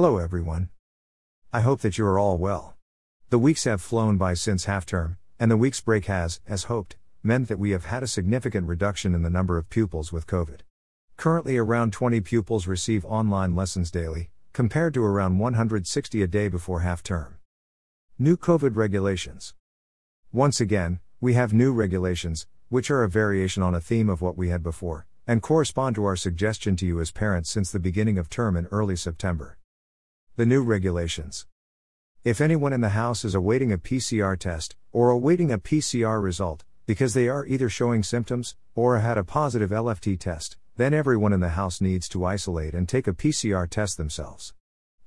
Hello, everyone. I hope that you are all well. The weeks have flown by since half term, and the week's break has, as hoped, meant that we have had a significant reduction in the number of pupils with COVID. Currently, around 20 pupils receive online lessons daily, compared to around 160 a day before half term. New COVID regulations. Once again, we have new regulations, which are a variation on a theme of what we had before, and correspond to our suggestion to you as parents since the beginning of term in early September. The new regulations. If anyone in the house is awaiting a PCR test, or awaiting a PCR result, because they are either showing symptoms, or had a positive LFT test, then everyone in the house needs to isolate and take a PCR test themselves.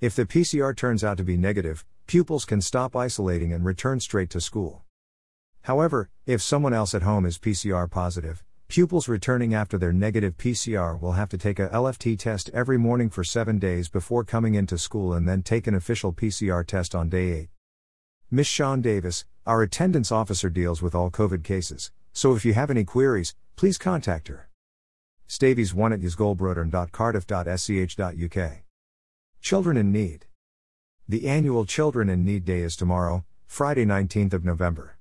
If the PCR turns out to be negative, pupils can stop isolating and return straight to school. However, if someone else at home is PCR positive, Pupils returning after their negative PCR will have to take a LFT test every morning for 7 days before coming into school and then take an official PCR test on day 8. Ms. Sean Davis, our attendance officer deals with all COVID cases, so if you have any queries, please contact her. Stavies1 at ysgolbrodern.cardiff.sch.uk. Children in Need. The annual Children in Need Day is tomorrow, Friday 19th of November.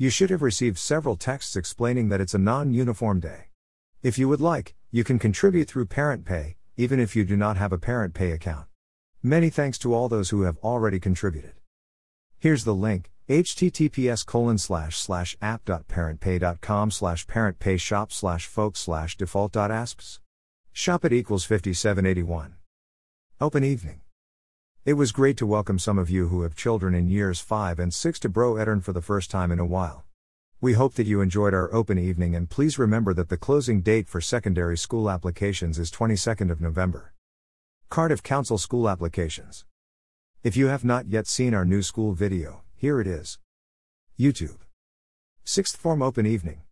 You should have received several texts explaining that it's a non uniform day. If you would like, you can contribute through Parent Pay, even if you do not have a Parent Pay account. Many thanks to all those who have already contributed. Here's the link https colon slash slash app.parentpay.com slash parentpayshop slash folks slash default.aspx. Shop it equals 5781. Open evening. It was great to welcome some of you who have children in years 5 and 6 to Bro Edern for the first time in a while. We hope that you enjoyed our open evening and please remember that the closing date for secondary school applications is 22nd of November. Cardiff Council School Applications. If you have not yet seen our new school video, here it is. YouTube. Sixth Form Open Evening.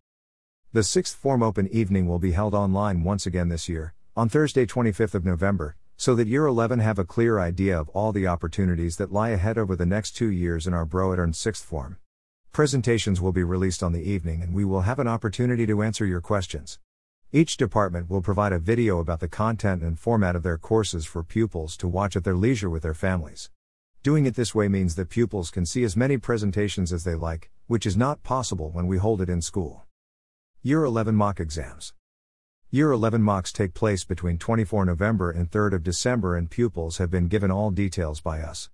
The Sixth Form Open Evening will be held online once again this year, on Thursday 25th of November, so that Year 11 have a clear idea of all the opportunities that lie ahead over the next two years in our Bro Edern sixth form. Presentations will be released on the evening and we will have an opportunity to answer your questions. Each department will provide a video about the content and format of their courses for pupils to watch at their leisure with their families. Doing it this way means that pupils can see as many presentations as they like, which is not possible when we hold it in school. Year 11 mock exams. Year 11 mocks take place between 24 November and 3 of December and pupils have been given all details by us.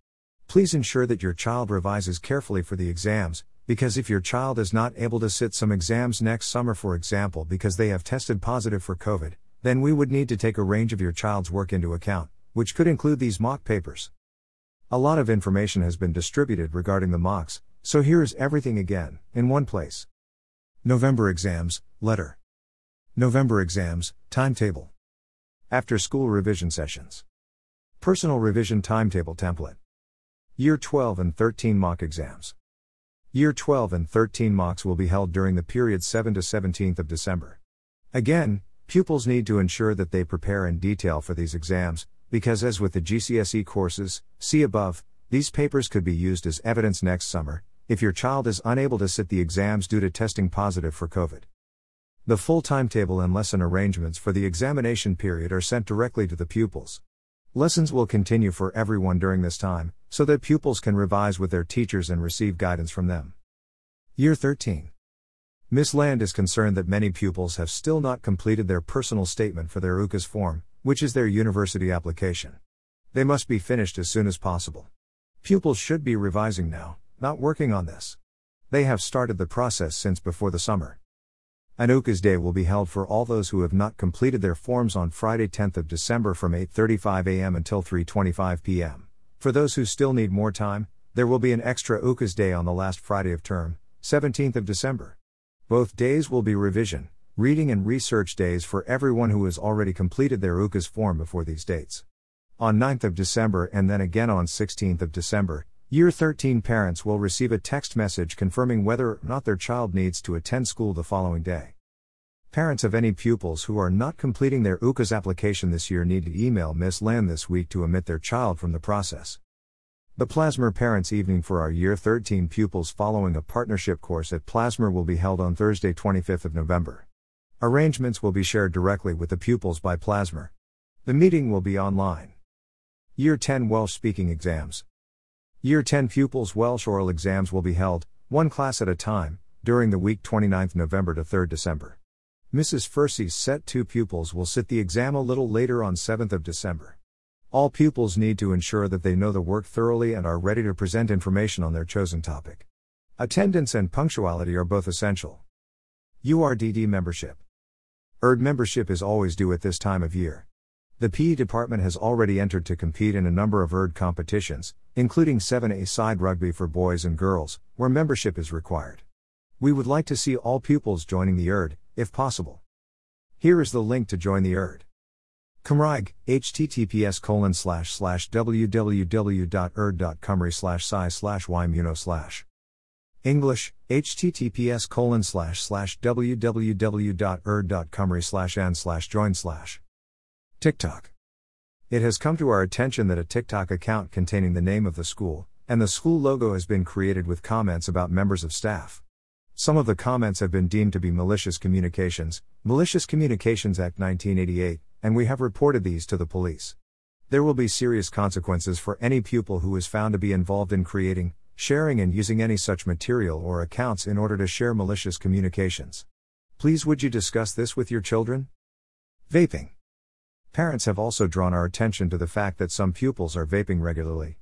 Please ensure that your child revises carefully for the exams, because if your child is not able to sit some exams next summer for example because they have tested positive for COVID, then we would need to take a range of your child's work into account, which could include these mock papers. A lot of information has been distributed regarding the mocks, so here is everything again, in one place. November exams, letter. November exams, timetable. After school revision sessions. Personal revision timetable template. Year 12 and 13 mock exams. Year 12 and 13 mocks will be held during the period 7 to 17th of December. Again, pupils need to ensure that they prepare in detail for these exams, because as with the GCSE courses, see above, these papers could be used as evidence next summer, if your child is unable to sit the exams due to testing positive for COVID. The full timetable and lesson arrangements for the examination period are sent directly to the pupils. Lessons will continue for everyone during this time, so that pupils can revise with their teachers and receive guidance from them. Year 13. Miss Land is concerned that many pupils have still not completed their personal statement for their UCAS form, which is their university application. They must be finished as soon as possible. Pupils should be revising now, not working on this. They have started the process since before the summer. An UCAS Day will be held for all those who have not completed their forms on Friday 10th of December from 8:35 a.m. until 3:25 p.m. For those who still need more time, there will be an extra UCAS Day on the last Friday of term, 17th of December. Both days will be revision, reading and research days for everyone who has already completed their UCAS form before these dates. On 9th of December and then again on 16th of December, Year 13 parents will receive a text message confirming whether or not their child needs to attend school the following day. Parents of any pupils who are not completing their UCAS application this year need to email Miss Land this week to omit their child from the process. The Plasmawr Parents Evening for our Year 13 pupils following a partnership course at Plasmawr will be held on Thursday 25th of November. Arrangements will be shared directly with the pupils by Plasmawr. The meeting will be online. Year 10 Welsh speaking exams. Year 10 pupils Welsh oral exams will be held, one class at a time, during the week 29 November to 3 December. Mrs. Fursey's set 2 pupils will sit the exam a little later on 7 December. All pupils need to ensure that they know the work thoroughly and are ready to present information on their chosen topic. Attendance and punctuality are both essential. URDD membership. Urdd membership is always due at this time of year. The PE department has already entered to compete in a number of Urdd competitions, including 7A side rugby for boys and girls, where membership is required. We would like to see all pupils joining the Urdd, if possible. Here is the link to join the Urdd. Cymraeg, https colon slash slash www.urdd.cymru slash sci slash ymuno slash. English, https colon slash slash www.urdd.cymru slash n slash join slash. TikTok. It has come to our attention that a TikTok account containing the name of the school, and the school logo has been created with comments about members of staff. Some of the comments have been deemed to be malicious communications, Malicious Communications Act 1988, and we have reported these to the police. There will be serious consequences for any pupil who is found to be involved in creating, sharing, and using any such material or accounts in order to share malicious communications. Please would you discuss this with your children? Vaping. Parents have also drawn our attention to the fact that some pupils are vaping regularly.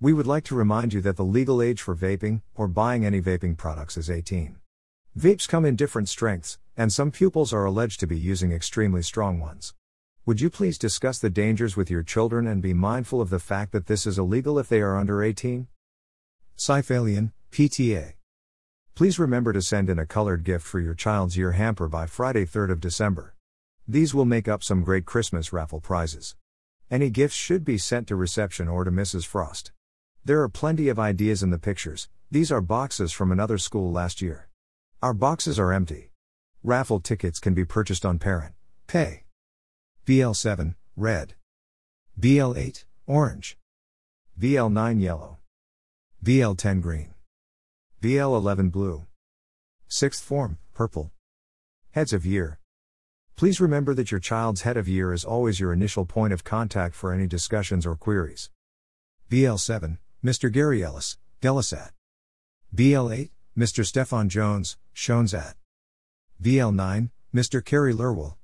We would like to remind you that the legal age for vaping, or buying any vaping products, is 18. Vapes come in different strengths, and some pupils are alleged to be using extremely strong ones. Would you please discuss the dangers with your children and be mindful of the fact that this is illegal if they are under 18? Cyfeillion, PTA. Please remember to send in a colored gift for your child's year hamper by Friday, 3rd of December. These will make up some great Christmas raffle prizes. Any gifts should be sent to reception or to Mrs. Frost. There are plenty of ideas in the pictures, these are boxes from another school last year. Our boxes are empty. Raffle tickets can be purchased on Parent Pay. BL7, red. BL8, orange. BL9, yellow. BL10, green. BL11, blue. Sixth form, purple. Heads of year. Please remember that your child's head of year is always your initial point of contact for any discussions or queries. BL7, Mr. Gary Ellis, Delisat. BL8, Mr. Stefan Jones, Shonzat. BL9, Mr. Kerry Lurwell,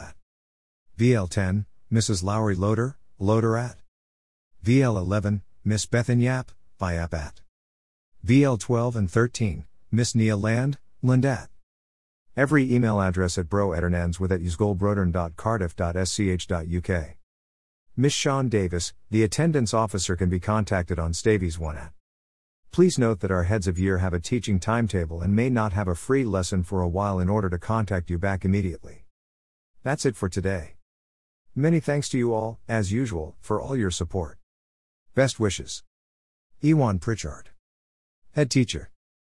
at. VL10, Mrs. Lowry Loader, Loader at. VL11, Miss Bethan Yap, Bayap at. VL12 and 13, Miss Nia Land, Lindat. Every email address at broedern ends with at usgolbrodern.cardiff.sch.uk. Miss Sean Davis, the attendance officer, can be contacted on Stavies 1 at. Please note that our heads of year have a teaching timetable and may not have a free lesson for a while in order to contact you back immediately. That's it for today. Many thanks to you all, as usual, for all your support. Best wishes. Iwan Pritchard. Head Teacher.